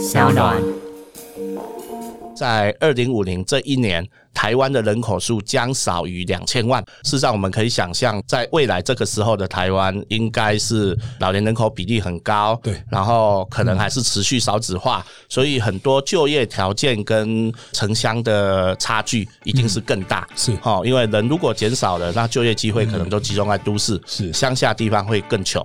小暖。在二零五零这一年，台湾的人口数将少于两千万。事实上，我们可以想象，在未来这个时候的台湾，应该是老年人口比例很高，对，然后可能还是持续少子化，所以很多就业条件跟城乡的差距一定是更大。是哦，因为人如果减少了，那就业机会可能都集中在都市，是乡下地方会更穷。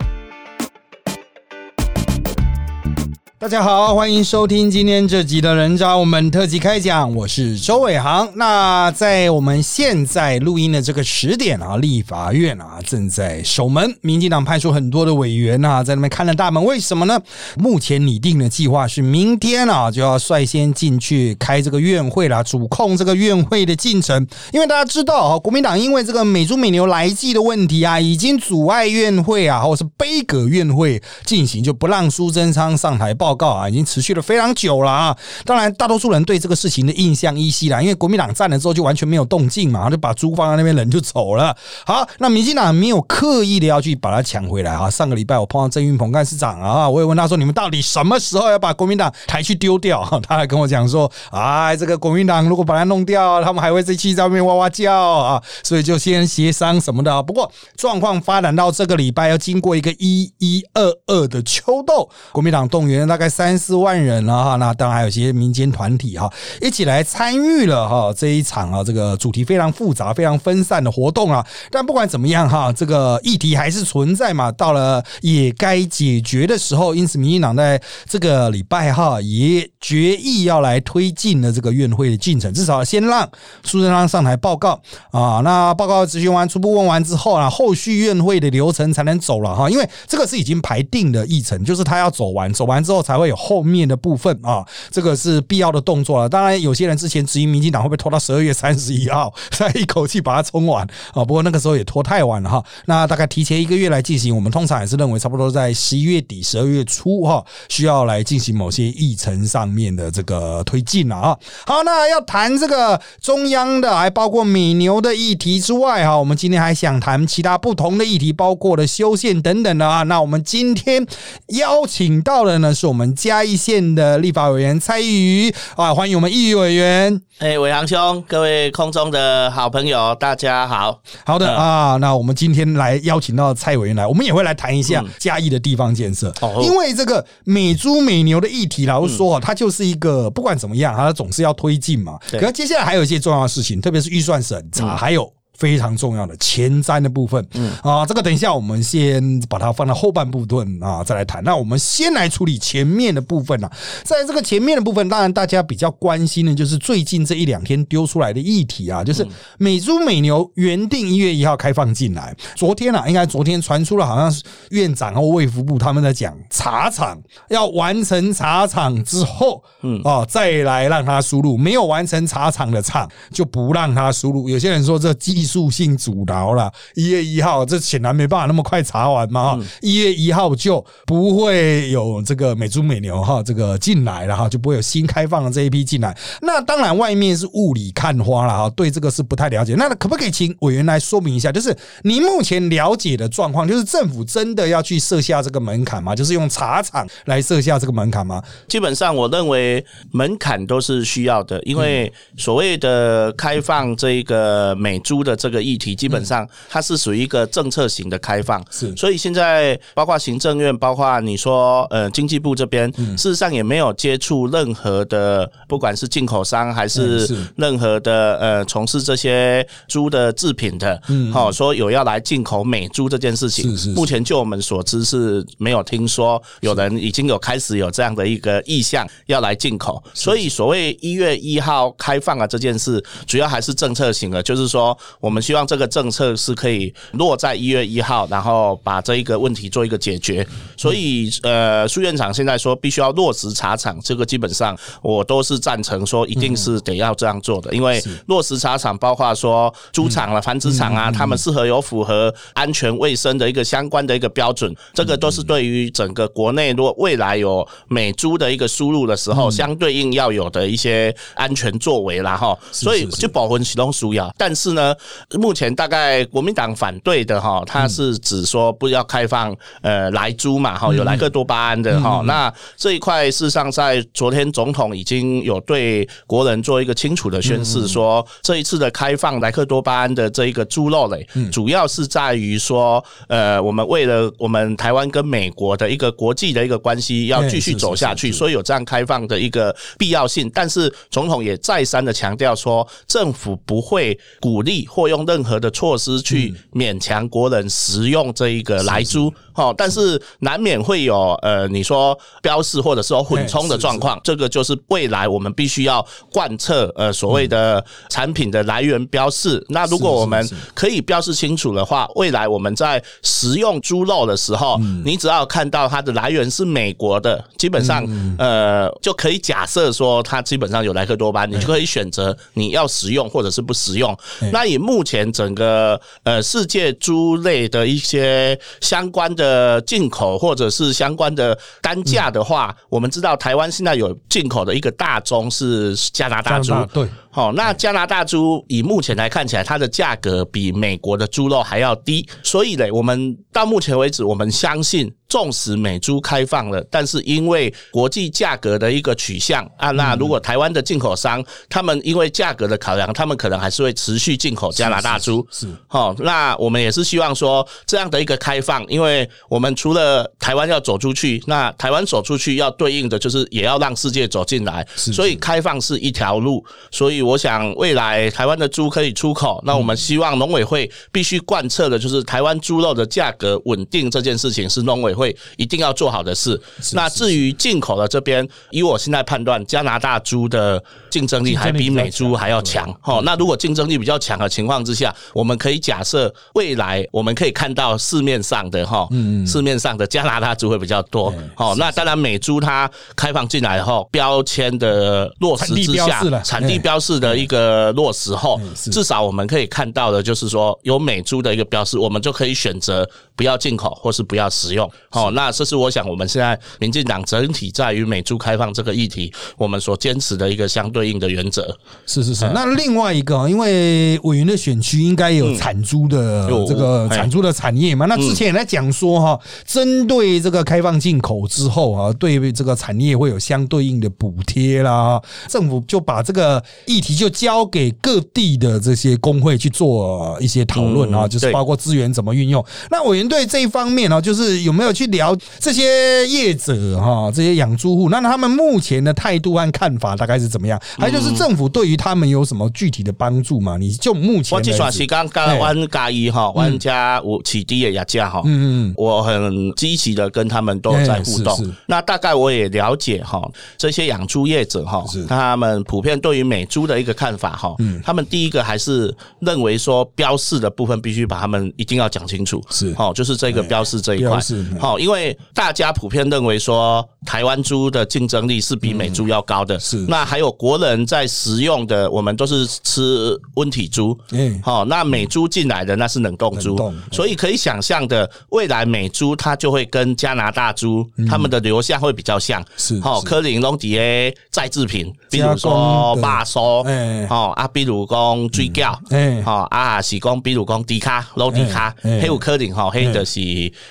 大家好，欢迎收听今天这集的人渣我们特辑开讲，我是周伟航。那在我们现在录音的这个时点啊，立法院啊正在守门，民进党派出很多的委员啊在那边看了大门。为什么呢？目前拟定的计划是明天啊就要率先进去开这个院会啦，主控这个院会的进程。因为大家知道啊，国民党因为这个美猪美牛来记的问题啊，已经阻碍院会啊，或是杯葛院会进行，就不让苏贞昌上台报告啊，已经持续了非常久了啊。当然，大多数人对这个事情的印象依稀啦，因为国民党占了之后就完全没有动静嘛，就把猪放在那边，人就走了。好，那民进党没有刻意的要去把它抢回来啊。上个礼拜我碰到郑运鹏干事长啊，我也问他说：“你们到底什么时候要把国民党抬去丢掉？”他还跟我讲说：“哎，这个国民党如果把它弄掉，他们还会在气上面哇哇叫啊，所以就先协商什么的。不过状况发展到这个礼拜，要经过一个一一二二的秋斗，国民党动员了大概三四万人了哈，那当然还有些民间团体哈一起来参与了哈这一场啊，这个主题非常复杂、非常分散的活动啊。但不管怎么样哈，这个议题还是存在嘛，到了也该解决的时候，因此民进党在这个礼拜哈也决议要来推进了这个院会的进程，至少先让苏贞昌上台报告啊。那报告执行完、初步问完之后啊，后续院会的流程才能走了哈，因为这个是已经排定的议程，就是他要走完，走完之后才会有后面的部分啊，这个是必要的动作了。当然，有些人之前质疑民进党会不会拖到十二月三十一号 再一口气把它冲完啊，不过那个时候也拖太晚了哈。那大概提前一个月来进行，我们通常也是认为差不多在十一月底、十二月初哈，需要来进行某些议程上面的这个推进了啊。好，那要谈这个中央的，还包括美牛的议题之外哈，我们今天还想谈其他不同的议题，包括了修宪等等的啊。那我们今天邀请到的呢，是我嘉义县的立法委员蔡依瑜啊，欢迎我们依瑜委员。哎，伟航兄，各位空中的好朋友，大家好。好的啊，那我们今天来邀请到蔡委员来，我们也会来谈一下嗯嘉义的地方建设，哦因为这个美猪美牛的议题，老实说，它就是一个不管怎么样，它总是要推进嘛。对可是接下来还有一些重要的事情，特别是预算审查，还有。非常重要的前瞻的部分，嗯。啊，这个等一下我们先把它放到后半部分啊，再来谈。那我们先来处理前面的部分啊，在这个前面的部分，当然大家比较关心的就是最近这一两天丢出来的议题啊，就是美猪美牛原定一月一号开放进来，昨天啊，应该昨天传出了，好像是院长和卫福部他们在讲茶厂要完成茶厂之后，嗯。啊，再来让它输入，没有完成茶厂的厂就不让它输入。有些人说这技术性阻挠了，一月一号这显然没办法那么快查完嘛，哈一月一号就不会有这个美猪美牛哈这个进来了哈，就不会有新开放的这一批进来。那当然外面是雾里看花了哈，对这个是不太了解。那可不可以请委员来说明一下，就是您目前了解的状况，就是政府真的要去设下这个门槛吗？就是用茶厂来设下这个门槛吗？基本上，我认为门槛都是需要的，因为所谓的开放这个美猪的这个议题，基本上它是属于一个政策型的开放。是。所以现在包括行政院，包括你说呃经济部这边，事实上也没有接触任何的，不管是进口商还嗯是。是任何的呃从事这些猪的制品的，嗯，好说有要来进口美猪这件事情，是是是。目前就我们所知是没有听说有人已经有开始有这样的一个意向要来进口，所以所谓一月一号开放啊这件事，主要还是政策型的，就是说我们希望这个政策是可以落在一月一号，然后把这一个问题做一个解决。所以呃，苏院长现在说必须要落实茶厂，这个基本上我都是赞成说一定是得要这样做的，因为落实茶厂包括说猪场了、繁殖场啊，他们适合有符合安全卫生的一个相关的一个标准，这个都是对于整个国内如果未来有美猪的一个输入的时候，相对应要有的一些安全作为啦哈。所以是是。就保魂启动输要，但是呢，目前大概国民党反对的哈，他是指说不要开放呃莱猪嘛哈，有莱克多巴胺的哈。那这一块事实上在昨天总统已经有对国人做一个清楚的宣示，说这一次的开放莱克多巴胺的这一个猪肉类，主要是在于说呃，我们为了我们台湾跟美国的一个国际的一个关系要继续走下去，所以有这样开放的一个必要性。但是总统也再三的强调说，政府不会鼓励或用任何的措施去勉强国人食用这一个来猪。好，但是难免会有呃，你说标示或者说混充的状况，这个就是未来我们必须要贯彻呃所谓的产品的来源标示。那如果我们可以标示清楚的话，未来我们在食用猪肉的时候，你只要看到它的来源是美国的，基本上呃就可以假设说它基本上有莱克多巴，你就可以选择你要食用或者是不食用。那以目前整个呃世界猪类的一些相关的。呃，进口或者是相关的单价的话，我们知道台湾现在有进口的一个大宗是加拿大猪，对，好，那加拿大猪以目前来看起来，它的价格比美国的猪肉还要低，所以嘞，我们到目前为止，我们相信。纵使美猪开放了，但是因为国际价格的一个取向啊，那如果台湾的进口商他们因为价格的考量，他们可能还是会持续进口加拿大猪。是，好，那我们也是希望说这样的一个开放，因为我们除了台湾要走出去，那台湾走出去要对应的就是也要让世界走进来，所以开放是一条路。所以我想未来台湾的猪可以出口，那我们希望农委会必须贯彻的就是台湾猪肉的价格稳定这件事情是农委。会一定要做好的事。那至于进口的这边，以我现在判断，加拿大猪的竞争力还比美猪还要强。哦，那如果竞争力比较强的情况之下，我们可以假设未来我们可以看到市面上的哈，市面上的加拿大猪会比较多。哦，那当然美猪它开放进来后，标签的落实之下，产地标示的一个落实后，至少我们可以看到的就是说，有美猪的一个标识，我们就可以选择不要进口或是不要使用。好，那这是我想我们现在民进党整体在于美猪开放这个议题，我们所坚持的一个相对应的原则。是是是。那另外一个，因为委员的选区应该有产猪的这个产猪的产业嘛？那之前也在讲说哈，针对这个开放进口之后啊，对这个产业会有相对应的补贴啦。政府就把这个议题就交给各地的这些工会去做一些讨论啊，就是包括资源怎么运用。那委员对这一方面呢，就是有没有？去聊这些业者哈，这些养猪户，那他们目前的态度和看法大概是怎么样？还有就是政府对于他们有什么具体的帮助吗？你就目前，我计算是刚刚玩加一哈，玩家我起低的压价哈，嗯嗯，我很积极的跟他们都在互动。那大概我也了解哈，这些养猪业者哈，他们普遍对于美猪的一个看法哈，他们第一个还是认为说标示的部分必须把他们一定要讲清楚，是哦，就是这个标示这一块。好，因为大家普遍认为说台湾猪的竞争力是比美猪要高的，是。那还有国人在食用的，我们都是吃温体猪，嗯，好，那美猪进来的那是冷冻猪，所以可以想象的，未来美猪它就会跟加拿大猪它们的流向会比较像，是好，科林隆迪 A 再制品，比如说马酥，哎，好啊，比如讲追胶，哎，好啊，是讲比如讲迪卡、罗迪卡，黑有科林哈，的是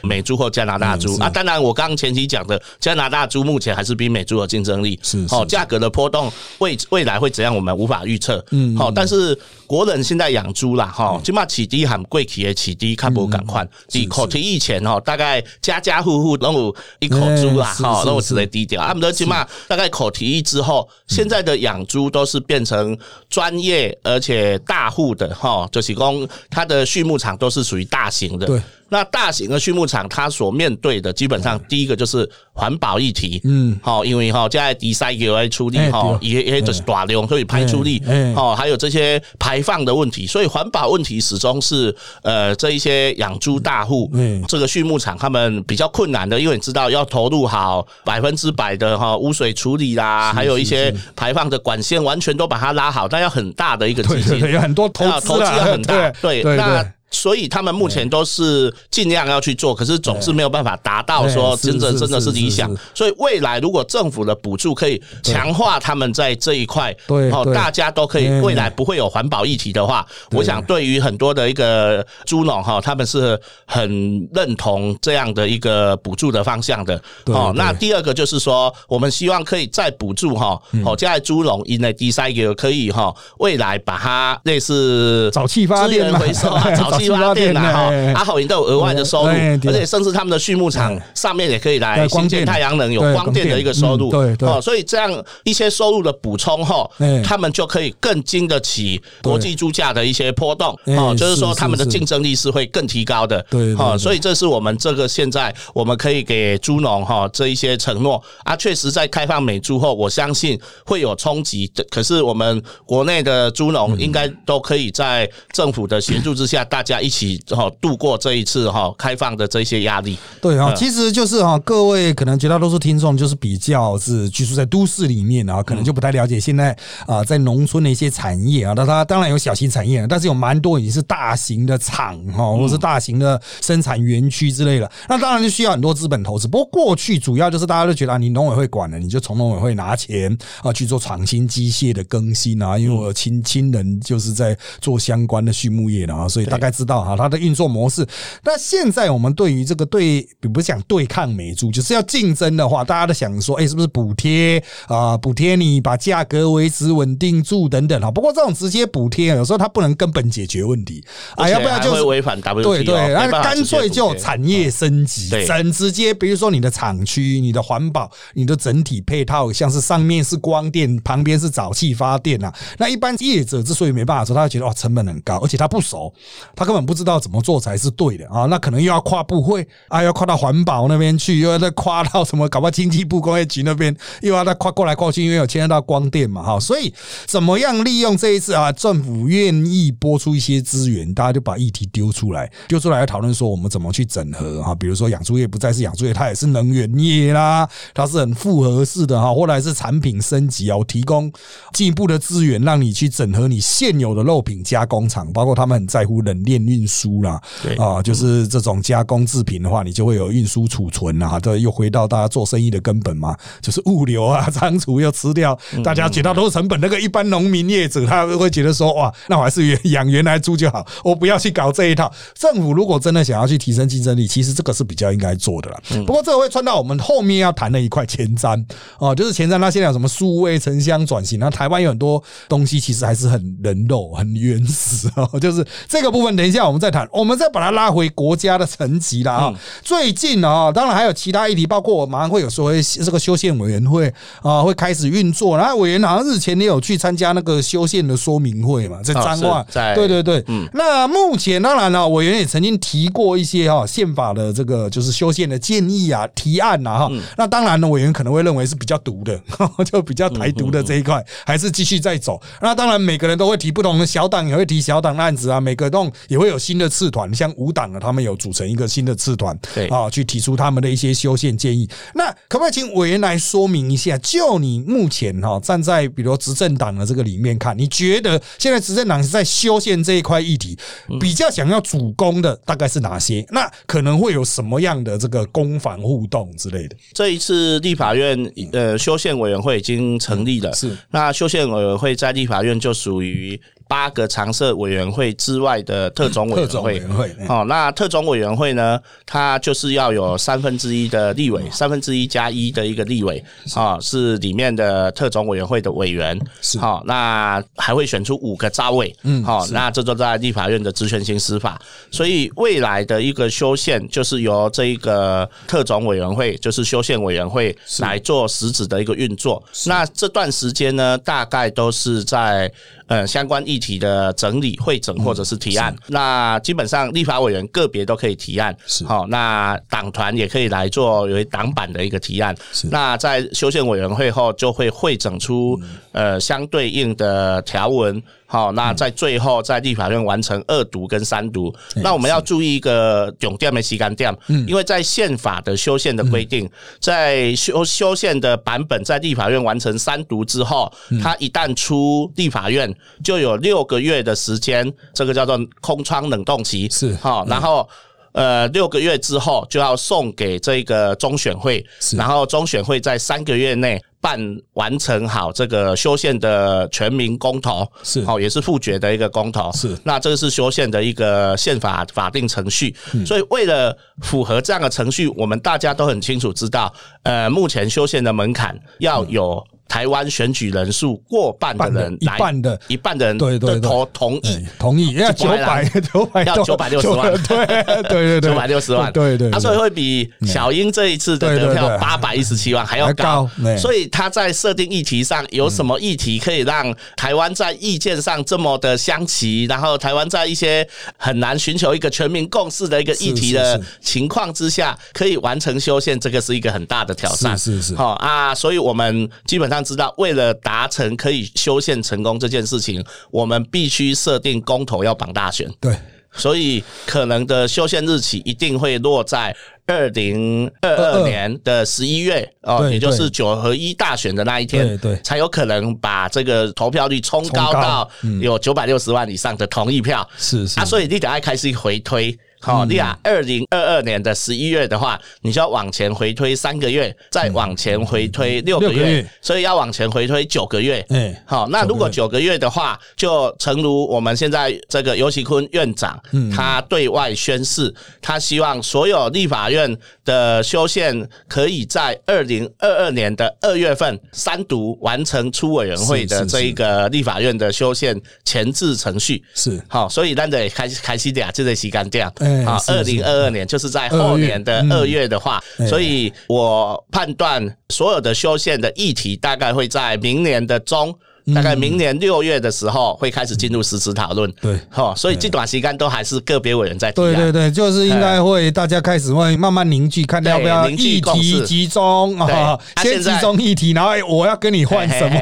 美猪或加拿大。猪啊，当然我刚刚前期讲的加拿大猪目前还是比美猪有竞争力，是哦，价格的波动未未来会怎样，我们无法预测。嗯，好，但是国人现在养猪啦，哈，起码起低很贵，企业起低看不赶快。你口提以前哦，大概家家户户都有一口猪啦，哈，那我只能低调。他们都起码大概口蹄疫之后，现在的养猪都是变成专业而且大户的哈，就是讲它的畜牧场都是属于大型的。对。那大型的畜牧场，它所面对的基本上第一个就是环保议题，嗯，好，因为哈，现在第三个来出力哈，也也就是大量，所以排出力，哦，还有这些排放的问题，所以环保问题始终是呃这一些养猪大户，嗯，这个畜牧场他们比较困难的，因为你知道要投入好百分之百的哈污水处理啦，还有一些排放的管线完全都把它拉好，但要很大的一个资金，有很多投资要很大，对，那。所以他们目前都是尽量要去做，可是总是没有办法达到说真正真的是是理想。所以未来如果政府的补助可以强化他们在这一块，哦，对。哦大家都可以嗯未来不会有环保议题的话，我想对于很多的一个猪农哈，他们是很认同这样的一个补助的方向的。哦，那第二个就是说，我们希望可以再补助哈，嗯。哦，在猪农因为第三个可以哈，未来把它类似沼气发资电回收啊、沼气发店啊，哈，阿，好，你都有额外的收入，而且甚至他们的畜牧场上面也可以来对光电新建太阳能，有光电的一个收入，对对。哦，所以这样一些收入的补充后哎，他们就可以更经得起国际猪价的一些波动，哎哦，就是说他们的竞争力是会更提高的，对对对。哦，所以这是我们这个现在我们可以给猪农哈这一些承诺。啊，确实在开放美猪后，我相信会有冲击的，可是我们国内的猪农应该都可以在政府的协助之下，大家一起哈度过这一次哈开放的这些压力。对哈，嗯其实就是哈，各位可能绝大多数听众就是比较是居住在都市里面啊，可能就不太了解现在啊在农村的一些产业啊。那它当然有小型产业，但是有蛮多已经是大型的厂哈，或是大型的生产园区之类的。那当然就需要很多资本投资。不过过去主要就是大家都觉得啊你农委会管了，你就从农委会拿钱啊去做创新机械的更新啊。因为我亲亲人就是在做相关的畜牧业的啊，所以大概知道哈它的运作模式。那现在我们对于这个对，比不是讲对抗美猪，就是要竞争的话，大家都想说，哎、是不是补贴啊？补贴你把价格维持稳定住等等哈。不过这种直接补贴，有时候它不能根本解决问题啊，要不然就是违反 W？对对，那干脆就产业升级，对整直接，比如说你的厂区、你的环保、你的整体配套，像是上面是光电，旁边是沼气发电啊。那一般业者之所以没办法做，他觉得哇成本很高，而且他不熟，他根本不知道怎么做才是对的啊。那可能又要跨部会啊，要跨到环保那边去，又要再跨到什么搞不好经济部工业局那边，又要再跨过来跨去，因为有牵涉到光电嘛哈。所以怎么样利用这一次啊，政府愿意拨出一些资源，大家就把议题丢出来，丢出来来讨论说我们怎么去整合哈。比如说养猪业不再是养猪业，它也是能源业啦，它是很复合式的哈，或者是产品升级啊，我提供进一步的资源，让你去整合你现有的肉品加工厂，包括他们很在乎冷链运输啦，对啊，就是这种加工制品的话，你就会有运输储存啊，这又回到大家做生意的根本嘛，就是物流啊、仓储又吃掉大家绝大多数成本。那个一般农民业者他会觉得说，哇，那我还是养原来猪就好，我不要去搞这一套。政府如果真的想要去提升竞争力，其实这个是比较应该做的啦。不过这个会穿到我们后面要谈的一块前瞻哦，就是前瞻它现在有什么数位城乡转型，那台湾有很多东西其实还是很人肉、很原始哦，就是这个部分，等一下我们再谈，我们再把它拉回国家的层级啦啊。最近啊，当然还有其他议题，包括我马上会有说这个修宪委员会啊会开始运作，然后委员好像日前也有去参加那个修宪的说明会嘛，在哦彰化对对对，那目前当然了，委员也曾经提过一些哈宪法的这个就是修宪的建议啊、提案呐哈。那当然呢，委员可能会认为是比较毒的，就比较台独的这一块，还是继续在走。那当然，每个人都会提不同的小党，也会提小党的案子啊，每个栋也会有新的次团，像五党啊，他们有组成一个新的次团，对啊，去提出他们的一些修宪建议。那可不可以请委员来说明一下？就你目前哈站在比如执政党的这个里面看，你觉得现在执政党是在修宪这一块议题比较想要主攻的大概是哪些？那可能会有什么样的这个攻防互动之类的？这一次立法院呃修宪委员会已经成立了，是那修宪委员会在立法院就属于八个常设委员会之外的特种委员会。委员会，哎哦，那特种委员会呢，它就是要有三分之一的立委，三分之一加一的一个立委啊、是里面的特种委员会的委员。是好、那还会选出五个招委。嗯好、那这就在立法院的职权性司法，所以未来的一个修宪就是由这一个特种委员会，就是修宪委员会来做实质的一个运作。那这段时间呢，大概都是在呃相关议题的整理、会诊或者是提案。那基本上立法委员个别都可以提案，是好、那党团也可以来做有一党版的一个提案。那在修宪委员会后，就会会整出、呃相对应的条文。好，那在最后在立法院完成二读跟三读。那我们要注意一个永电没吸干电，因为在宪法的修宪的规定，在修修宪的版本在立法院完成三读之后，它一旦出立法院，就有六个月的时间，这个叫做空窗冷冻期，是。好，然后。呃，六个月之后就要送给这个中选会，然后中选会在三个月内办完成好这个修宪的全民公投，是好，也是复决的一个公投，是。那这个是修宪的一个宪法法定程序，所以为了符合这样的程序，我们大家都很清楚知道，呃，目前修宪的门槛要有。台湾选举人数过半的人，一半的，一半的人对对投同意，同意要九百九百要九百六十万，对对对对，九百六十万，对对，他所以会比小英这一次的得票八百一十七万还要高，所以他在设定议题上有什么议题可以让台湾在意见上这么的相齐，然后台湾在一些很难寻求一个全民共识的一个议题的情况之下，可以完成修宪，这个是一个很大的挑战，是是，好啊，所以我们基本上。知道，为了达成可以修宪成功这件事情，我们必须设定公投要绑大选。对，所以可能的修宪日期一定会落在二零二二年的十一月哦，也就是九合一大选的那一天，对，才有可能把这个投票率冲高到有九百六十万以上的同意票。是是啊，所以你等下开始回推。好，你啊，二零二二年的十一月的话，你就要往前回推三个月，再往前回推六个月，所以要往前回推九个月。嗯，好，那如果九个月的话，就诚如我们现在这个尤其坤院长，他对外宣誓，他希望所有立法院的修宪可以在二零二二年的二月份三读完成出委员会的这一个立法院的修宪前置程序。是好，所以咱得开开始点，就得洗干净。好，二零二二年就是在后年的二月的话，所以我判断所有的修宪的议题大概会在明年的中。大概明年六月的时候会开始进入实质讨论，对，哈，所以这段时间都还是个别委员在提对对对，就是应该会大家开始会慢慢凝聚，看要不要议题集中啊，先集中议题，然后我要跟你换什么，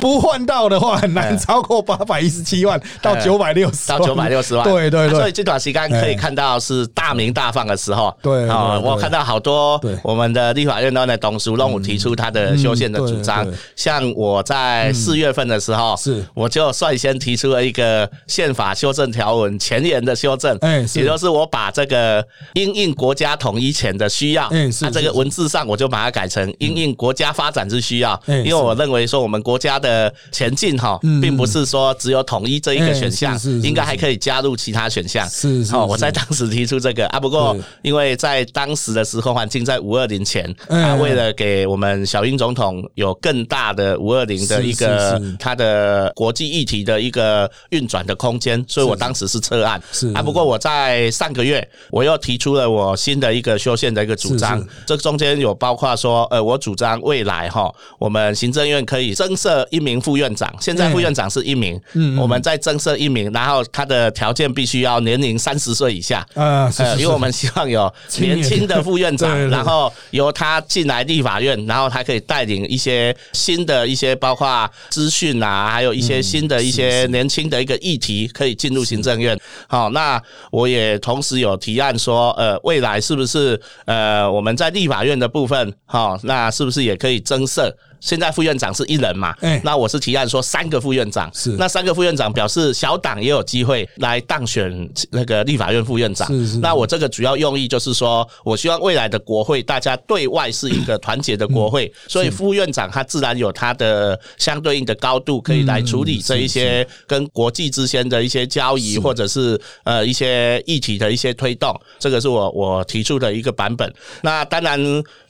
不换到的话很难超过八百一十七万到九百六十到九百六十万，对对对，所以这段时间可以看到是大名大放的时候，对啊，我看到好多我们的立法院的董事龙武提出他的修宪的主张，像我在四月份的时候是。我就率先提出了一个宪法修正条文前言的修正，哎，也就是我把这个因应国家统一前的需要，嗯，那这个文字上我就把它改成因应国家发展之需要，因为我认为说我们国家的前进哈，并不是说只有统一这一个选项，应该还可以加入其他选项，是是。哦，我在当时提出这个啊，不过因为在当时的时候环境在五二零前，啊，为了给我们小英总统有更大的五二零的一个他的。国际议题的一个运转的空间，所以我当时是撤案。是啊，不过我在上个月我又提出了我新的一个修宪的一个主张。这中间有包括说，呃，我主张未来哈，我们行政院可以增设一名副院长。现在副院长是一名，嗯，我们再增设一名，然后他的条件必须要年龄三十岁以下。呃，因为我们希望有年轻的副院长，然后由他进来立法院，然后他可以带领一些新的一些包括资讯啊，还有。一些新的一些年轻的一个议题可以进入行政院，好，那我也同时有提案说，呃，未来是不是呃我们在立法院的部分，好，那是不是也可以增设？现在副院长是一人嘛？哎，那我是提案说三个副院长，是那三个副院长表示小党也有机会来当选那个立法院副院长。是是。那我这个主要用意就是说，我希望未来的国会大家对外是一个团结的国会，所以副院长他自然有他的相对应的高度，可以来处理这一些跟国际之间的一些交易，或者是呃一些议题的一些推动。这个是我我提出的一个版本。那当然，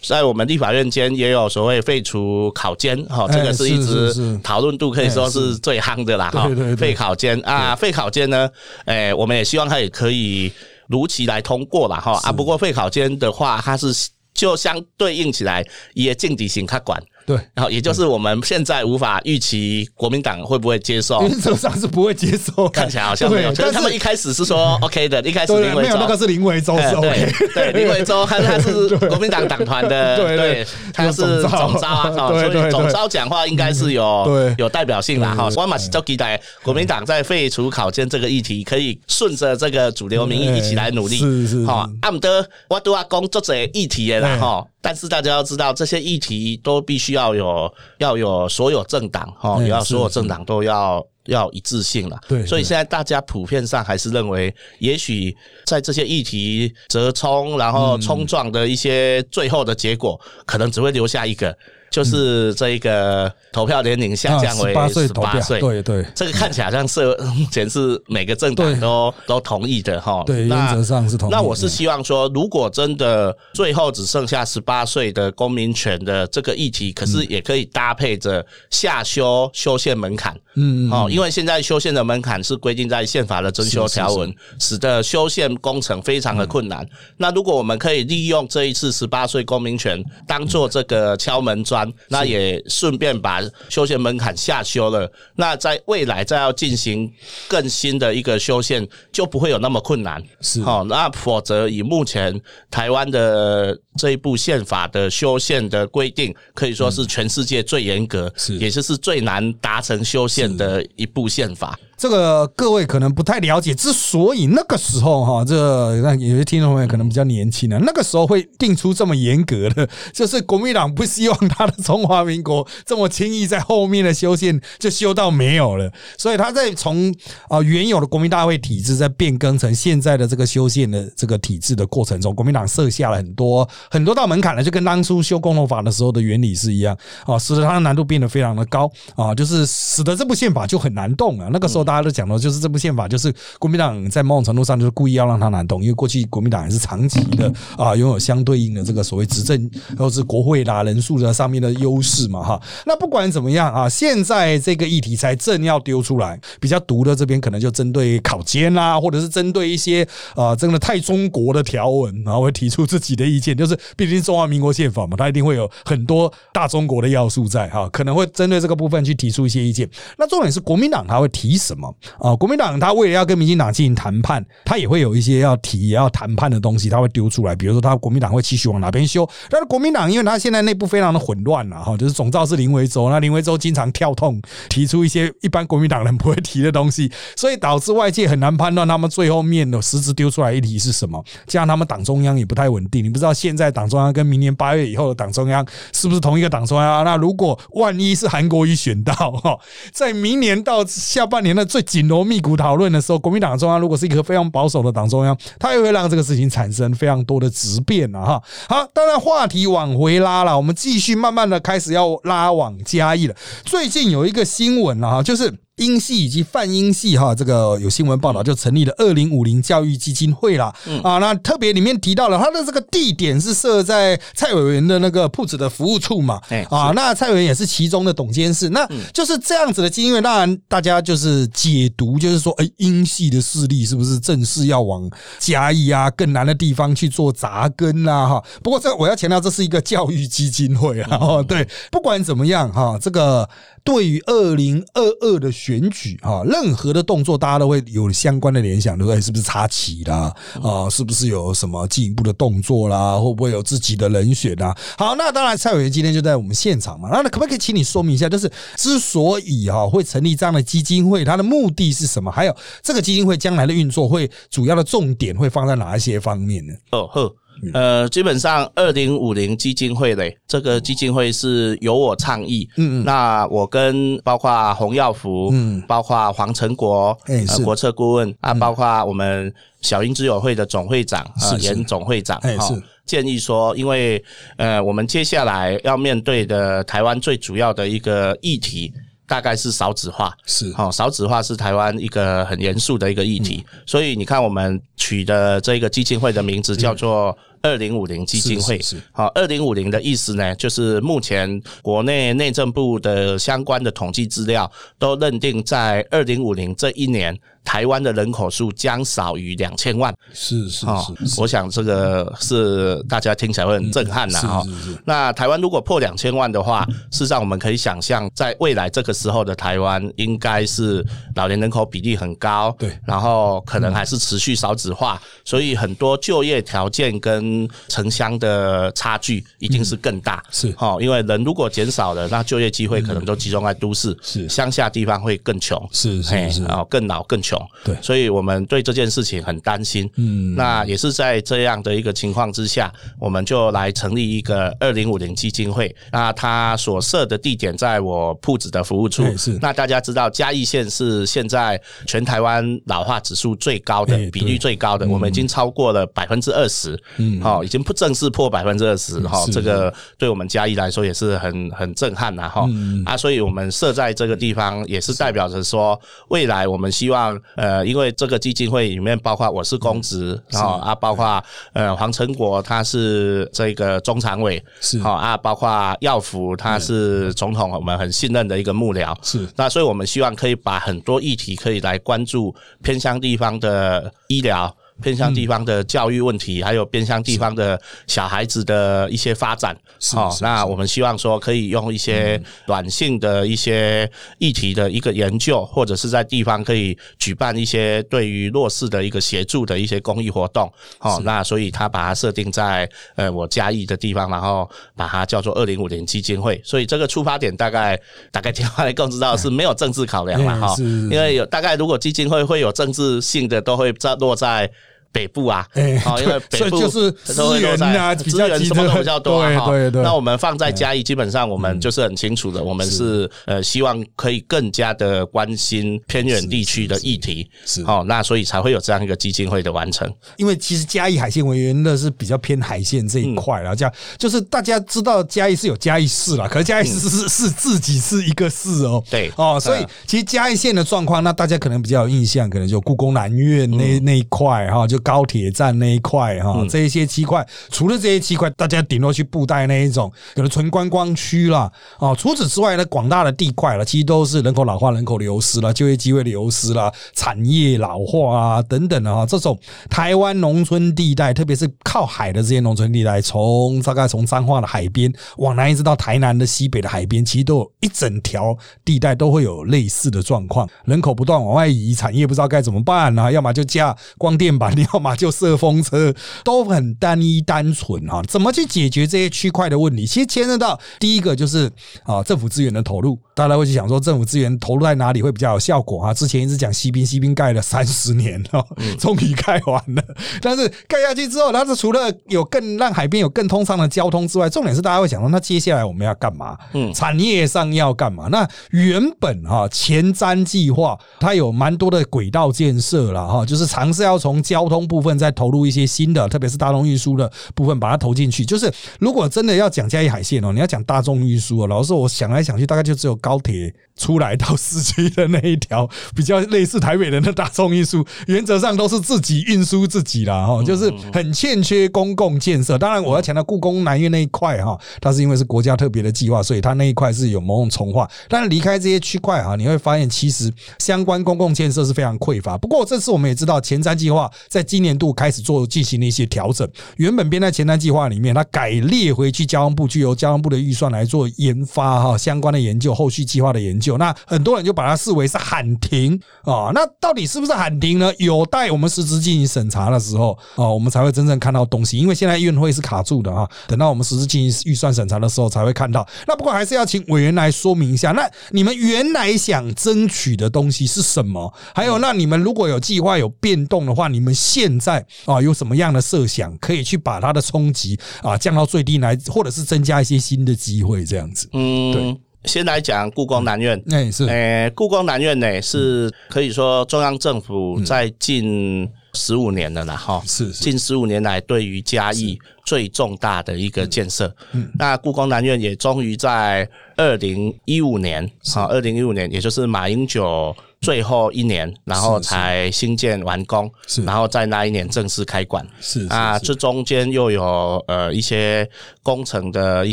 在我们立法院间也有所谓废除。考监哈，这个是一直讨论度可以说是最夯的啦哈。废考监啊，废考监呢，诶，我们也希望它也可以如期来通过了哈啊。不过废考监的话，它是就相对应起来也禁底型它管。对，然后也就是我们现在无法预期国民党会不会接受，原则上是不会接受，看起来好像没有。但他们一开始是说 OK 的，一开始林维洲那个是林维洲是 OK，对 林维洲他他是国民党党团的，对，他是总召啊，所以总召讲话应该是有有代表性啦哈。我马是就期待国民党在废除考监这个议题，可以顺着这个主流民意一起来努力，是是哈。阿姆德我都要工作这议题的啦哈，但是大家要知道这些议题都必须。须要有要有所有政党哈，嗯也要所有政党都要。要一致性了，对对。所以现在大家普遍上还是认为，也许在这些议题折冲，然后冲撞的一些最后的结果，可能只会留下一个，就是这一个投票年龄下降为啊十八岁。对对这个看起来好像是目前是每个政党都都同意的哈。对，那原则上是同意。那我是嗯希望说，如果真的最后只剩下十八岁的公民权的这个议题，可是也可以搭配着下修修宪门槛。嗯嗯哦，因为现在修宪的门槛是规定在宪法的征修条文，使得修宪工程非常的困难。那如果我们可以利用这一次十八岁公民权当做这个敲门砖，那也顺便把修宪门槛下修了，那在未来再要进行更新的一个修宪，就不会有那么困难。是哦，那否则以目前台湾的这一部宪法的修宪的规定，可以说是全世界最严格，是也就是最难达成修宪的一部宪法。这个各位可能不太了解，之所以那个时候哈，这那有些听众朋友可能比较年轻啊，那个时候会定出这么严格的，就是国民党不希望他的中华民国这么轻易在后面的修宪就修到没有了，所以他在从啊原有的国民大会体制在变更成现在的这个修宪的这个体制的过程中，国民党设下了很多很多道门槛了，就跟当初修共同法的时候的原理是一样啊，使得它的难度变得非常的高啊，就是使得这部宪法就很难动啊。那个时候大家都讲到，就是这部宪法就是国民党在某种程度上就是故意要让它难懂，因为过去国民党也是长期的啊拥有相对应的这个所谓执政或是国会啦人数的上面的优势嘛哈。那不管怎么样啊，现在这个议题才正要丢出来，比较毒的这边可能就针对考监啦，或者是针对一些啊真的太中国的条文，然后会提出自己的意见，就是毕竟中华民国宪法嘛，它一定会有很多大中国的要素在哈，可能会针对这个部分去提出一些意见。那重点是国民党他会提什么啊？国民党他为了要跟民进党进行谈判，他也会有一些要提也要谈判的东西，他会丢出来，比如说他国民党会继续往哪边修。但是国民党因为他现在内部非常的混乱了哈，就是总召是林维洲，那林维洲经常跳痛提出一些一般国民党人不会提的东西，所以导致外界很难判断他们最后面的实质丢出来一题是什么。这样他们党中央也不太稳定，你不知道现在党中央跟明年八月以后的党中央是不是同一个党中央？那如果万一是韩国瑜选到哈，在明年到下半年的最紧锣密鼓讨论的时候，国民党中央如果是一个非常保守的党中央，他也会让这个事情产生非常多的质变啊哈。好，当然话题往回拉了，我们继续慢慢的开始要拉往嘉义了。最近有一个新闻啊，就是。英系以及泛英系哈，这个有新闻报道就成立了二零五零教育基金会啦。啊，那特别里面提到了它的这个地点是设在蔡委员的那个铺子的服务处嘛哎。啊，那蔡委员也是其中的董监事，那就是这样子的基金会。当然，大家就是解读，就是说，哎，英系的势力是不是正式要往嘉义啊更难的地方去做扎根啦？哈，不过这我要强调，这是一个教育基金会啊。哦，对，不管怎么样哈，这个对于二零二二的选举哈，任何的动作，大家都会有相关的联想，对不对？是不是插旗啦？啊，是不是有什么进一步的动作啦？会不会有自己的人选啊？好，那当然，蔡委员今天就在我们现场嘛。那可不可以请你说明一下，就是之所以哈会成立这样的基金会，它的目的是什么？还有这个基金会将来的运作会主要的重点会放在哪一些方面呢？哦呵，呃，基本上二零五零基金会嘞，这个基金会是由我倡议，嗯嗯。那我跟包括洪耀福，嗯。包括黄成国，呃国策顾问啊，包括我们小英之友会的总会长，呃，是。是严总会长，哎哈是。建议说，因为呃，我们接下来要面对的台湾最主要的一个议题。大概是少子化，是。哦、少子化是台湾一个很严肃的一个议题，嗯。所以你看我们取的这个基金会的名字叫做二零五零基金会。是是是。好，二零五零的意思呢，就是目前国内内政部的相关的统计资料都认定，在二零五零这一年，台湾的人口数将少于两千万。是是是，我想这个是大家听起来会很震撼的哈。是是是那台湾如果破两千万的话，事实上我们可以想象，在未来这个时候的台湾，应该是老年人口比例很高，对然后可能还是持续少子化，所以很多就业条件跟跟城乡的差距一定是更大。是哦，因为人如果减少了，那就业机会可能都集中在都市，是乡下地方会更穷。是嘿是是，哦，更老更穷，对所以我们对这件事情很担心。嗯，那也是在这样的一个情况之下，我们就来成立一个二零五零基金会。那它所设的地点在我铺子的服务处哎是。那大家知道嘉义县是现在全台湾老化指数最高的哎，比率最高的，我们已经超过了百分之二十。嗯好，已经不正式破百分之二十哈，这个对我们嘉义来说也是很很震撼呐哈。嗯啊，所以我们设在这个地方，也是代表着说，未来我们希望呃，因为这个基金会里面包括我是公职，然后啊，包括呃黄成国他是这个中常委，是好啊，包括耀福他是总统，我们很信任的一个幕僚。是那所以我们希望可以把很多议题可以来关注偏乡地方的医疗。偏向地方的教育问题，还有偏向地方的小孩子的一些发展，哦，那我们希望说可以用一些软性的一些议题的一个研究，或者是在地方可以举办一些对于弱势的一个协助的一些公益活动，哦，那所以他把它设定在呃我嘉义的地方，然后把它叫做二零五零基金会，所以这个出发点大概大概听更知道是没有政治考量了哈，因为有大概如果基金会会有政治性的，都会在落在。北部啊，哎好，因为北部资源啊比资源什么都比较多啊，哈。对对。对那我们放在嘉义，基本上我们就是很清楚的，我们是。呃希望可以更加的关心偏远地区的议题，是哦，那所以才会有这样一个基金会的完成。因为其实嘉义海鲜委员乐是比较偏海鲜这一块啦，这样就是大家知道嘉义是有嘉义市啦，可是嘉义市是是自己是一个市哦，对哦，所以嗯其实嘉义县的状况，那大家可能比较有印象，可能就故宫南院那那一块哈，就高铁站那一块哈，这一些区块，除了这些区块，大家顶多去布袋那一种，有的纯观光区啦，哦，除此之外呢，广大的地块了，其实都是人口老化、人口流失了、就业机会流失了、产业老化啊等等的哈，这种台湾农村地带，特别是靠海的这些农村地带，从大概从彰化的海边往南一直到台南的西北的海边，其实都有一整条地带都会有类似的状况，人口不断往外移，产业不知道该怎么办啊，要么就架光电板，要么就射风车，都很单一单纯哈。怎么去解决这些区块的问题？其实牵涉到第一个就是啊政府资源的投入，大家会去想说政府资源投入在哪里会比较有效果啊？之前一直讲西滨，西滨盖了三十年了，终于盖完了，但是盖下去之后，它是除了有更让海边有更通畅的交通之外，重点是大家会想说，那接下来我们要干嘛？嗯产业上要干嘛？那原本哈前瞻计划它有蛮多的轨道建设了哈，就是尝试要从交通部分再投入一些新的，特别是大众运输的部分把它投进去。就是如果真的要讲嘉义海线哦，你要讲大众运输哦，老实说，我想来想去，大概就只有高铁出来到市区的那一条比较类似台北人的大众运输，原则上都是自己运输自己啦哈，就是很欠缺公共建设。当然，我要强调故宫南院那一块哈，它是因为是国家特别的计划，所以它那一块是有某种重化。但是离开这些区块哈，你会发现其实相关公共建设是非常匮乏。不过这次我们也知道，前瞻计划在今年度开始做进行了一些调整，原本编在前瞻计划里面，它改列回去交通部，具由交通部的预算来做研发哈相关的研究、后续计划的研究。那很多人就把它视为是喊停啊，那到底是不是喊停呢？有待我们实质进行审查的时候啊，我们才会真正看到东西。因为现在院会是卡住的啊，等到我们实质进行预算审查的时候才会看到。那不过还是要请委员来说明一下，那你们原来想争取的东西是什么？还有，那你们如果有计划有变动的话，你们现在啊有什么样的设想，可以去把它的冲击啊降到最低来，或者是增加一些新的机会这样子？嗯，先来讲故宫南院。是。呃，故宫南院呢是可以说中央政府在近十五年了啦，哈，是是。近十五年来对于嘉义最重大的一个建设。嗯那故宫南院也终于在二零一五年，好，二零一五年也就是马英九最后一年，然后才新建完工，是。然后在那一年正式开馆。是啊，是。这中间又有呃一些工程的一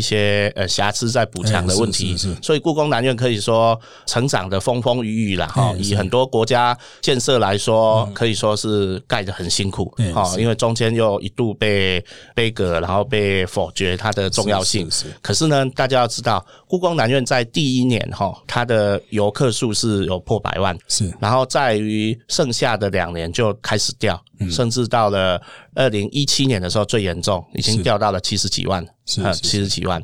些呃瑕疵在补强的问题，哎是是是。所以故宫南院可以说成长的风风雨雨啦。哈、以很多国家建设来说，可以说是盖得很辛苦嗯。哦，是。因为中间又一度被被革，然后被否决它的重要性。是。可是呢，大家要知道，故宫南院在第一年哈，它的游客数是有破百万，是。然后在于剩下的两年就开始掉，嗯。甚至到了二零一七年的时候最严重，已经掉到了七十几万，七十几万。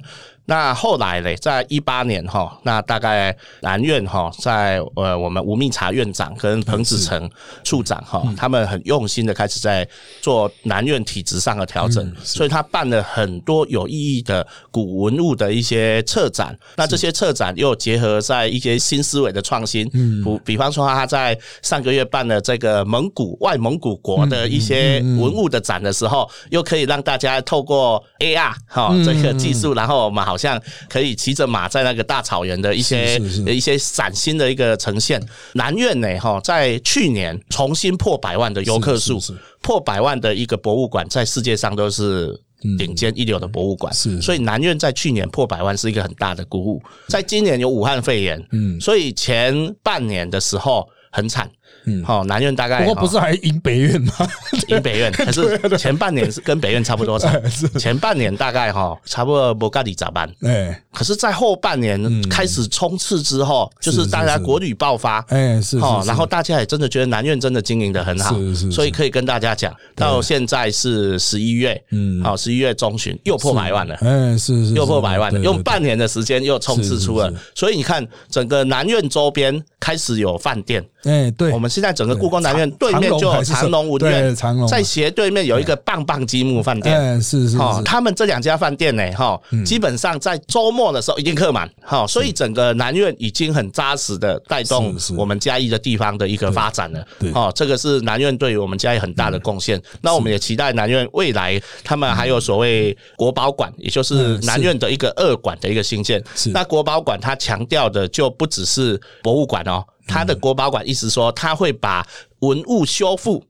那后来嘞，在一八年哈，那大概南院哈，在呃我们吴密察院长跟彭子成处长哈，嗯。他们很用心的开始在做南院体制上的调嗯整，所以他办了很多有意义的古文物的一些策展。那这些策展又结合在一些新思维的创新，嗯。比比方说他在上个月办了这个蒙古外蒙古国的一些嗯文物的展的时候，又可以让大家透过 AR 哈嗯这个技术，然后我们好像可以骑着马在那个大草原的一些一些崭新的一个呈现。南苑呢哈，在去年重新破百万的游客数破百万的一个博物馆，在世界上都是。顶尖一流的博物馆，是所以南苑在去年破百万是一个很大的鼓舞。在今年有武汉肺炎，嗯所以前半年的时候很惨，嗯。好、南院大概不过不是还赢北院吗？赢北院，可是前半年是跟北院差不多惨 是，前半年大概哈差不多不咖喱咋办？哎。可是，在后半年开始冲刺之后，就是是大家国旅爆发。哎是哦，是，然后大家也真的觉得南院真的经营的很好，是是是。所以可以跟大家讲，到现在是十一月，嗯。好，十一月中旬又破百万了。哎是是又破百万了，用半年的时间又冲刺出了所以你看整个南院周边开始有饭店，哎对，我们现在整个故宫南院对面就有长隆文对苑，长隆在斜对面有一个棒棒积木饭店。哎是是哦，他们这两家饭店呢，哈，嗯。基本上在周末的时候一定客满，哈，所以整个南院已经很扎实的带动我们嘉义的地方的一个发展了对，哦，这个是南院对于我们嘉义很大的贡献。那我们也期待南院未来他们还有所谓国宝馆，也就是南院的一个二馆的一个新建。是。那国宝馆它强调的就不只是博物馆哦，它的国宝馆意思说他会把文物修复。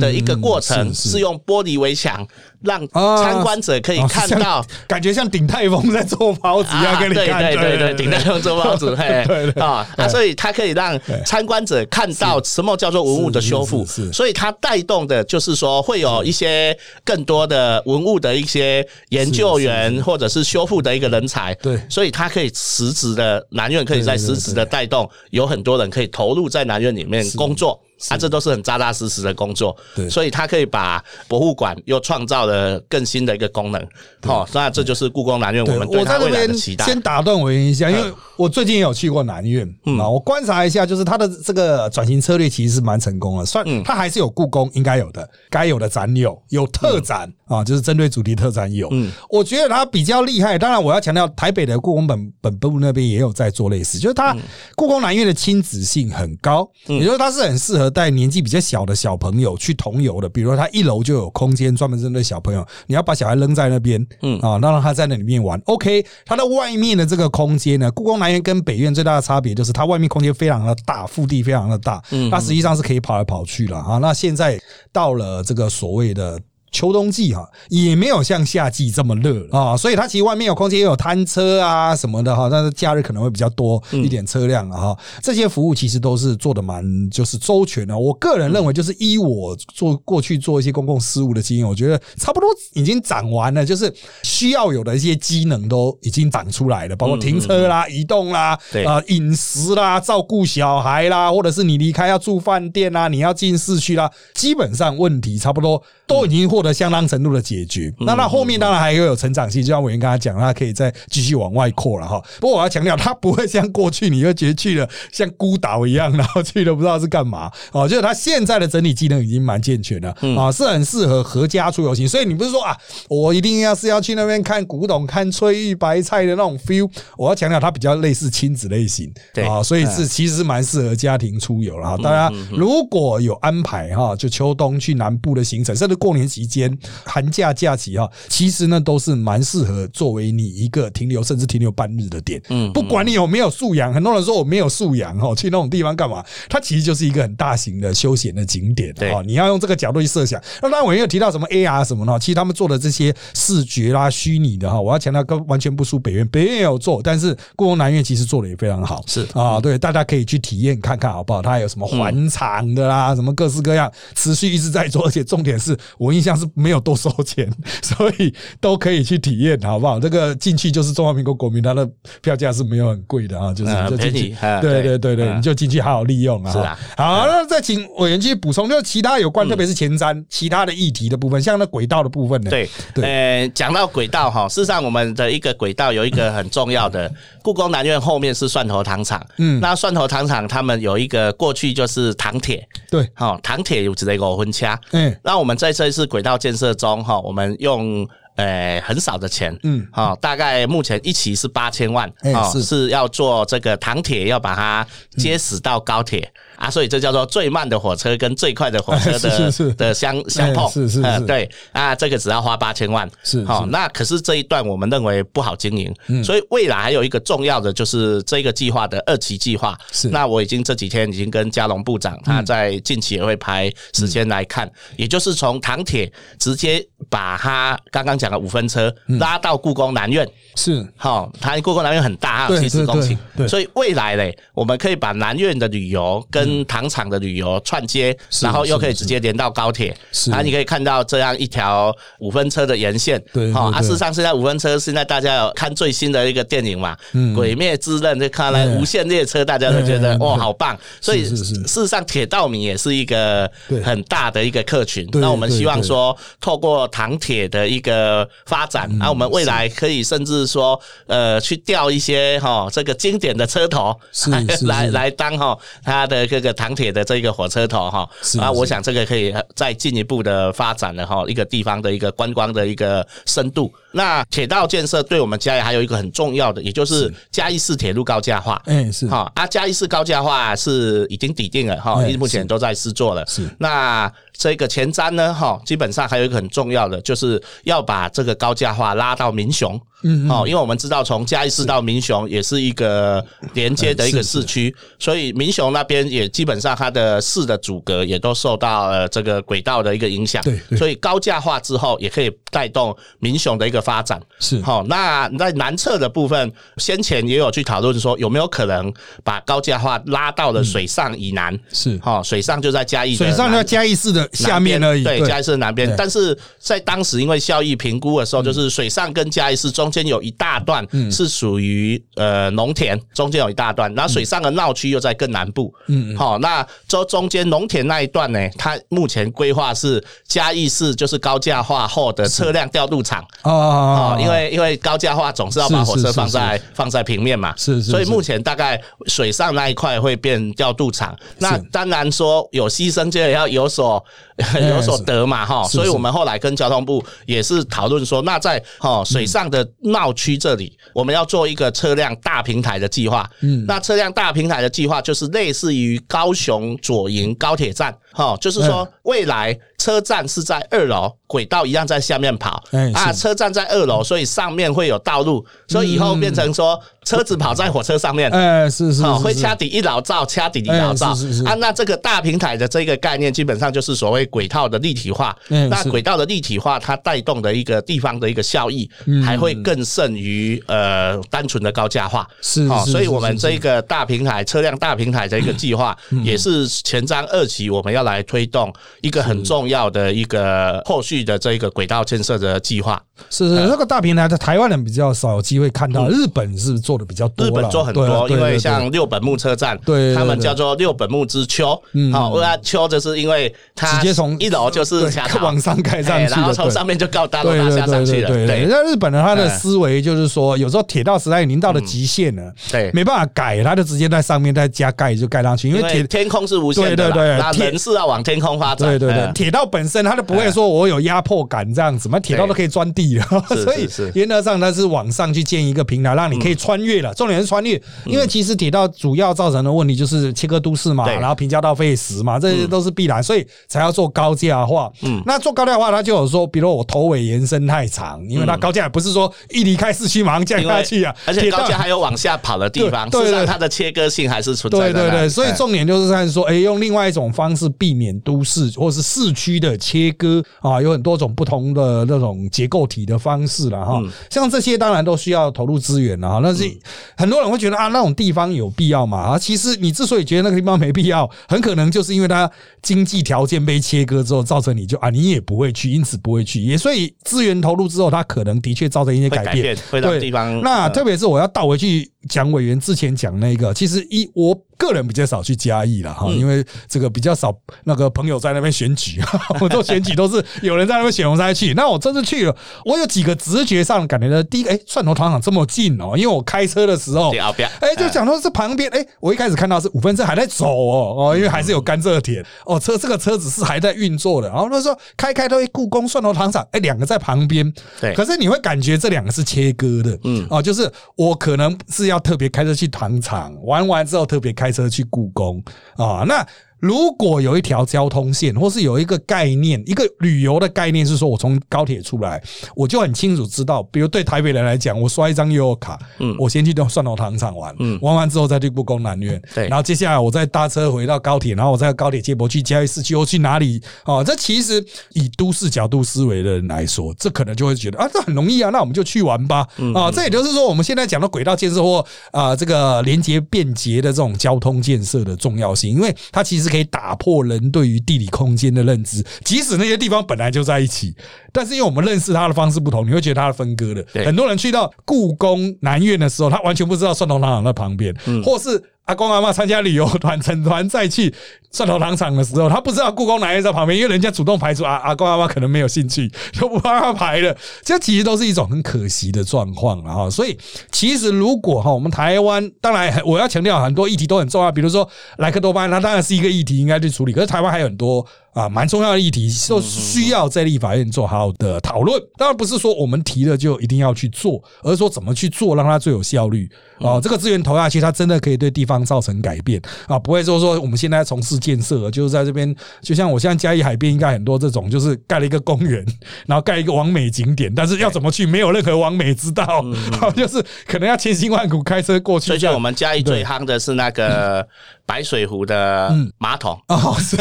的一个过程是用玻璃围墙，让啊。参观者可以看到。感觉像鼎泰丰在做包子一样，啊，对给你看，对对对，顶泰丰做包子，嘿，对对啊啊，所以它可以让参观者看到什么叫做文物的修复。所以它带动的就是说会有一些更多的文物的一些研究员或者是修复的一个人才，对。所以它可以实质的南院可以在对对对实质的带动，有很多人可以投入在南院里面工作。啊，这都是很扎扎实实的工作，对。所以他可以把博物馆又创造了更新的一个功能，哦，那这就是故宫南院我，们对未来的边期待。先打断我一下，因为我最近也有去过南院嗯。啊，我观察一下，就是它的这个转型策略其实是蛮成功的，算嗯。它还是有故宫应该有的，该有的展有，有特展啊，就是针对主题特展有。嗯。我觉得它比较厉害，当然我要强调，台北的故宫本本部那边也有在做类似，就是嗯。它故宫南院的亲子性很高，也就是它是很适合带年纪比较小的小朋友去同游的，比如说它一楼就有空间专门针对小朋友，你要把小孩扔在那边，嗯啊，那让他在那里面玩。OK，它的外面的这个空间呢，故宫南院跟北院最大的差别就是它外面空间非常的大，腹地非常的大，嗯它实际上是可以跑来跑去了啊。那现在到了这个所谓的。秋冬季哈，也没有像夏季这么热了。啊，所以它其实外面有空间，也有摊车啊什么的哈，但是假日可能会比较多一点车辆啊哈。这些服务其实都是做的蛮就是周全的。我个人认为，就是依我做过去做一些公共事务的经验，我觉得差不多已经长完了，就是需要有的一些机能都已经长出来了，包括停车啦、移动啦、对。啊饮食啦、照顾小孩啦，或者是你离开要住饭店啦，你要进市区啦，基本上问题差不多都已经获得相当程度的解决。那那后面当然还会有成长性，就像我跟刚才讲，它可以再继续往外扩了哈。不过我要强调，它不会像过去你会觉得去了像孤岛一样，然后去了不知道是干嘛哦，就是它现在的整体技能已经蛮健全了啊，是很适合合家出游型。所以你不是说啊，我一定要是要去那边看古董、看翠玉白菜的那种 feel，我要强调它比较类似亲子类型，对啊，所以是其实是蛮适合家庭出游了哈。大家如果有安排哈，就秋冬去南部的行程，甚至过年期间、寒假假期哈，其实呢都是蛮适合作为你一个停留甚至停留半日的点。嗯不管你有没有素养，很多人说我没有素养哦，去那种地方干嘛？它其实就是一个很大型的休闲的景点对哈。你要用这个角度去设想。那当然，我也有提到什么 AR 什么的，其实他们做的这些视觉啦、虚拟的哈，我要强调，跟完全不输北院，北院也有做，但是故宫南院其实做的也非常好。是啊，对，大家可以去体验看看好不好？它有什么环场的啦，什么各式各样，持续一直在做，而且重点是我印象是没有多收钱，所以都可以去体验，好不好？这个进去就是中华民国国民，它的票价是没有很贵的啊，就是就进去对对对对你就进去好好利用啊。是啊。好，那再请委员继续补充，就是其他有关，特别是前瞻其他的议题的部分，像那轨道的部分呢？对，对。呃，讲到轨道哈，事实上我们的一个轨道有一个很重要的，故宫南院后面是蒜头糖厂，嗯。那蒜头糖厂他们有一个过去就是糖铁，对，好，糖铁有这个五分掐，嗯，那我们在这次轨道建设中哈，我们用。呃，很少的钱，嗯。好、大概目前一期是八千万，哎哦是。是要做这个糖铁，要把它接死到高铁、啊，所以这叫做最慢的火车跟最快的火车的 的相相碰，哎是是是。呃对啊，这个只要花八千万，是好、是那可是这一段我们认为不好经营，嗯。所以未来还有一个重要的就是这个计划的二期计划，是。嗯那我已经这几天已经跟嘉龙部长，他在近期也会排时间来看，也就是从唐铁直接把他刚刚讲的五分车嗯。拉到故宫南院。是。好，它故宫南院很大，还有对七十公顷所以未来嘞，我们可以把南院的旅游跟糖厂的旅游串接，然后又可以直接连到高铁，是啊，你可以看到这样一条五分车的沿线，对好，啊，事实上现在五分车现在大家有看最新的一个电影嘛，嗯鬼灭之刃》就看来无限列车，大家都觉得哇好棒，所以事实上铁道迷也是一个很大的一个客群，那我们希望说透过糖铁的一个发展，嗯那我们未来可以甚至说呃去调一些哈这个经典的车头来来来当哈它的这个唐铁的这个火车头哈啊，我想这个可以再进一步的发展了哈一个地方的一个观光的一个深度。那铁道建设对我们嘉义还有一个很重要的，也就是嘉义市铁路高架化。哎是哈啊，嘉义市高架化是已经抵定了哈，目前都在施作了。是那这个前瞻呢，哈，基本上还有一个很重要的，就是要把这个高架化拉到民雄。嗯哦，因为我们知道从嘉义市到民雄也是一个连接的一个市区，所以民雄那边也基本上它的市的阻隔也都受到了这个轨道的一个影响。对对所以高架化之后也可以带动民雄的一个发展。是好、那在南侧的部分，先前也有去讨论说有没有可能把高架化拉到了水上以南。是好、水上就在嘉义的南水上在嘉义市的下面而已，对，嘉义市的南边。但是在当时因为效益评估的时候，就是水上跟嘉义市中间有一大段是属于呃农田，中间有一大段，然后水上的闹区又在更南部。嗯，好，那这中间农田那一段呢，它目前规划是嘉义市就是高架化后的车辆调度场。啊哦，因为因为高架化总是要把火车放在放在平面嘛，是是是。所以目前大概水上那一块会变调度场。那当然说有牺牲就要有所 有所得嘛，哈。所以我们后来跟交通部也是讨论说，那在哈水上的闹区这里，我们要做一个车辆大平台的计划。嗯，那车辆大平台的计划就是类似于高雄左营高铁站，哈，就是说未来车站是在二楼，轨道一样在下面跑。哎啊，车站在二楼，所以上面会有道路，所以以后变成说车子跑在火车上面。哎是是哦，是是会掐底一老照，掐底一老照哎是是是啊。那这个大平台的这个概念，基本上就是所谓轨道的立体化。那轨道的立体化，它带动的一个地方的一个效益，嗯还会更胜于呃单纯的高架化。是哦，是是所以我们是这个大平台车辆大平台的一个计划，嗯也是前瞻二期我们要来推动一个很重要的一个后续的这个轨道建设的计划。是是那个大平台，在台湾人比较少有机会看到，日本是做的比较多日本做很多，因为像六本木车站，对对他们叫做六本木之丘，好，为啥丘就是因为它直接从一楼就是往上盖上去然后从上面就到大楼大厦上去了，对那日本人他的嗯。思维就是说，有时候铁道时代已经到了极限了，对。没办法改，他就直接在上面再加盖就盖上去，因因为铁天空是无限的，对对对铁是要往天空发展。对对对，嗯铁道本身它就不会说我有压迫感这样子嘛，铁道都可以钻地了，所以原则上它是往上去建一个平台，让你可以穿越了。重点是穿越，因为其实铁道主要造成的问题就是切割都市嘛，对然后平交道费时嘛，这些都是必然，所以才要做高架化。嗯，那做高架化，它就有说，比如我头尾延伸太长，因为它高架也不是说一离开市区马上降下去啊，而且高架还有往下跑的地方，对对它的切割性还是存在对对对。所以哎重点就是在说，哎，用另外一种方式避免都市或是市区的切割啊，有很多种不同的那种结构体的方式了哈。像这些当然都需要投入资源了哈。那是很多人会觉得啊，那种地方有必要嘛？啊，其实你之所以觉得那个地方没必要，很可能就是因为它经济条件被切割之后，造成你就啊，你也不会去，因此不会去。也所以资源投入之后，它可能的确造成一些会改改变变，会让对地方呃那特别是我要倒回去讲委员之前讲那个，其实一我个人比较少去嘉义了哈，嗯。因为这个比较少那个朋友在那边选举，我做选举都是有人在那边选，我才去。那我这次去了，我有几个直觉上感觉的，第一个，哎，蒜头糖厂这么近哦，因为我开车的时候哎，就讲到这旁边，哎，我一开始看到是五分车还在走哦，哦，因为还是有甘蔗田。哦，车这个车子是还在运作的。然后那时候开开到故宫蒜头糖厂，哎，两个在旁边，对。可是你会感觉这两个是切割的，嗯，哦，就是我可能是要特别开车去糖厂，玩完之后特别开车去故宫啊，那。如果有一条交通线，或是有一个概念，一个旅游的概念是说，我从高铁出来，我就很清楚知道，比如对台北人来讲，我刷一张悠游卡，嗯，我先去到蒜头糖厂玩，嗯，玩完之后再去故宫南院，对。然后接下来我再搭车回到高铁，然后我再高铁接驳去嘉义市区，又去哪里？哦，这其实以都市角度思维的人来说，这可能就会觉得啊，这很容易啊，那我们就去玩吧，啊，这也就是说，我们现在讲的轨道建设或啊这个连接便捷的这种交通建设的重要性，因为它其实可以打破人对于地理空间的认知，即使那些地方本来就在一起，但是因为我们认识它的方式不同，你会觉得它是分割的。很多人去到故宫南院的时候，他完全不知道蒜头糖厂在旁边，或是。阿公阿妈参加旅游团成团再去蒜头糖厂的时候，他不知道故宫哪位在旁边，因为人家主动排除阿阿公阿妈可能没有兴趣，就不帮他排了。这其实都是一种很可惜的状况了哈。所以其实如果哈，我们台湾当然我要强调很多议题都很重要，比如说莱克多巴胺，它当然是一个议题应该去处理，可是台湾还有很多。啊，蛮重要的议题，就需要在立法院做好的讨论。当然不是说我们提了就一定要去做，而是说怎么去做，让它最有效率。哦，这个资源投下去，它真的可以对地方造成改变。啊！不会说说我们现在从事建设，就是在这边，就像我现在嘉义海边，应该很多这种，就是盖了一个公园，然后盖一个完美景点，但是要怎么去，没有任何完美之道，就是可能要千辛万苦开车过去。最近我们嘉义最夯的是那个白水湖的马桶，哦，是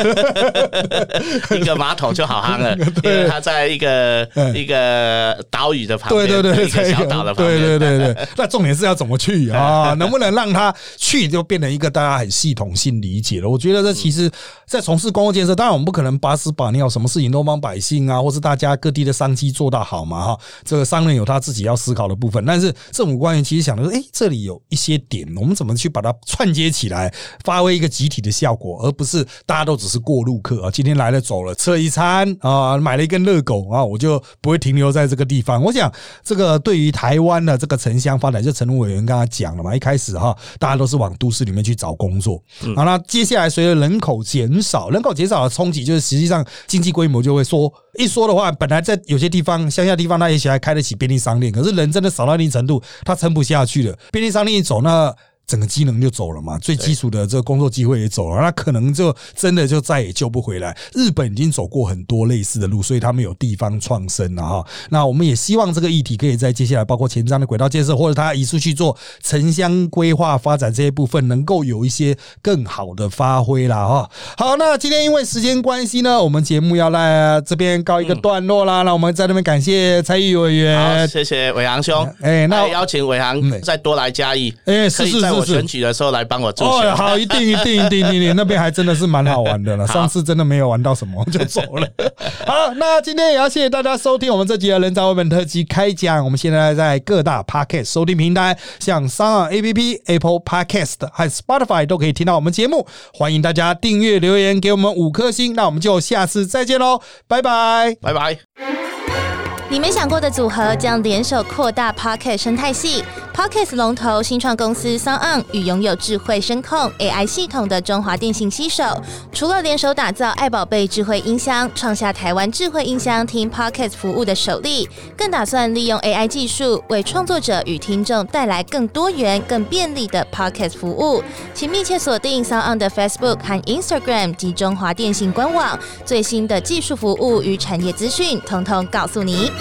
一个马桶就好夯了，因为它在一个一个岛屿的旁边，对对对，一个小岛的旁边，对对对对。那重点是要怎么去啊？能不能让他去就变成一个大家很系统性理解了？我觉得这其实，在从事公共建设，当然我们不可能把屎把尿，什么事情都帮百姓啊，或是大家各地的商机做到好嘛哈。这个商人有他自己要思考的部分，但是政府官员其实想的是，哎，这里有一些点，我们怎么去把它串接起来，发挥一个集体的效果，而不是大家都只是过路客啊。今天来了走了，吃了一餐啊，买了一根热狗啊，我就不会停留在这个地方。我想这个对于台湾的这个城乡发展，就陈委员刚刚讲了嘛，一开始哈，大家都是往都市里面去找工作，好，那接下来随着人口减少，人口减少的冲击，就是实际上经济规模就会缩。一说的话，本来在有些地方乡下地方，他也许还开得起便利商店，可是人真的少到一定程度，他撑不下去了。便利商店一走，那整个机能就走了嘛，最基础的这个工作机会也走了，那可能就真的就再也救不回来。日本已经走过很多类似的路，所以他们有地方创生了哈。那我们也希望这个议题可以在接下来，包括前瞻的轨道建设，或者他移出去做城乡规划发展这些部分，能够有一些更好的发挥啦哈。好，那今天因为时间关系呢，我们节目要来这边告一个段落啦。那我们在那边感谢参与委，员。谢谢伟航兄，哎那邀请伟航嗯再多来嘉义，哎，是是是我选。举的时候来帮我做哦，好，一定一定一定一定，那边还真的是蛮好玩的了。上次真的没有玩到什么就走了。好，那今天也要谢谢大家收听我们这集的人造绘本特辑开讲。我们现在在各大 Podcast 收听平台，像商岸 APP、Apple Podcast 和 Spotify 都可以听到我们节目。欢迎大家订阅、留言给我们五颗星。那我们就下次再见喽，拜拜。拜拜。你没想过的组合将联手扩大 Pocket 生态系 Podcast 龙头新创公司 s o n 与拥有智慧声控 AI 系统的中华电信携手，除了联手打造爱宝贝智慧音箱，创下台湾智慧音箱听 Podcast 服务的首例，更打算利用 AI 技术为创作者与听众带来更多元、更便利的 Podcast 服务。请密切锁定 s o n 的 Facebook 和 Instagram 及中华电信官网，最新的技术服务与产业资讯，通通告诉你。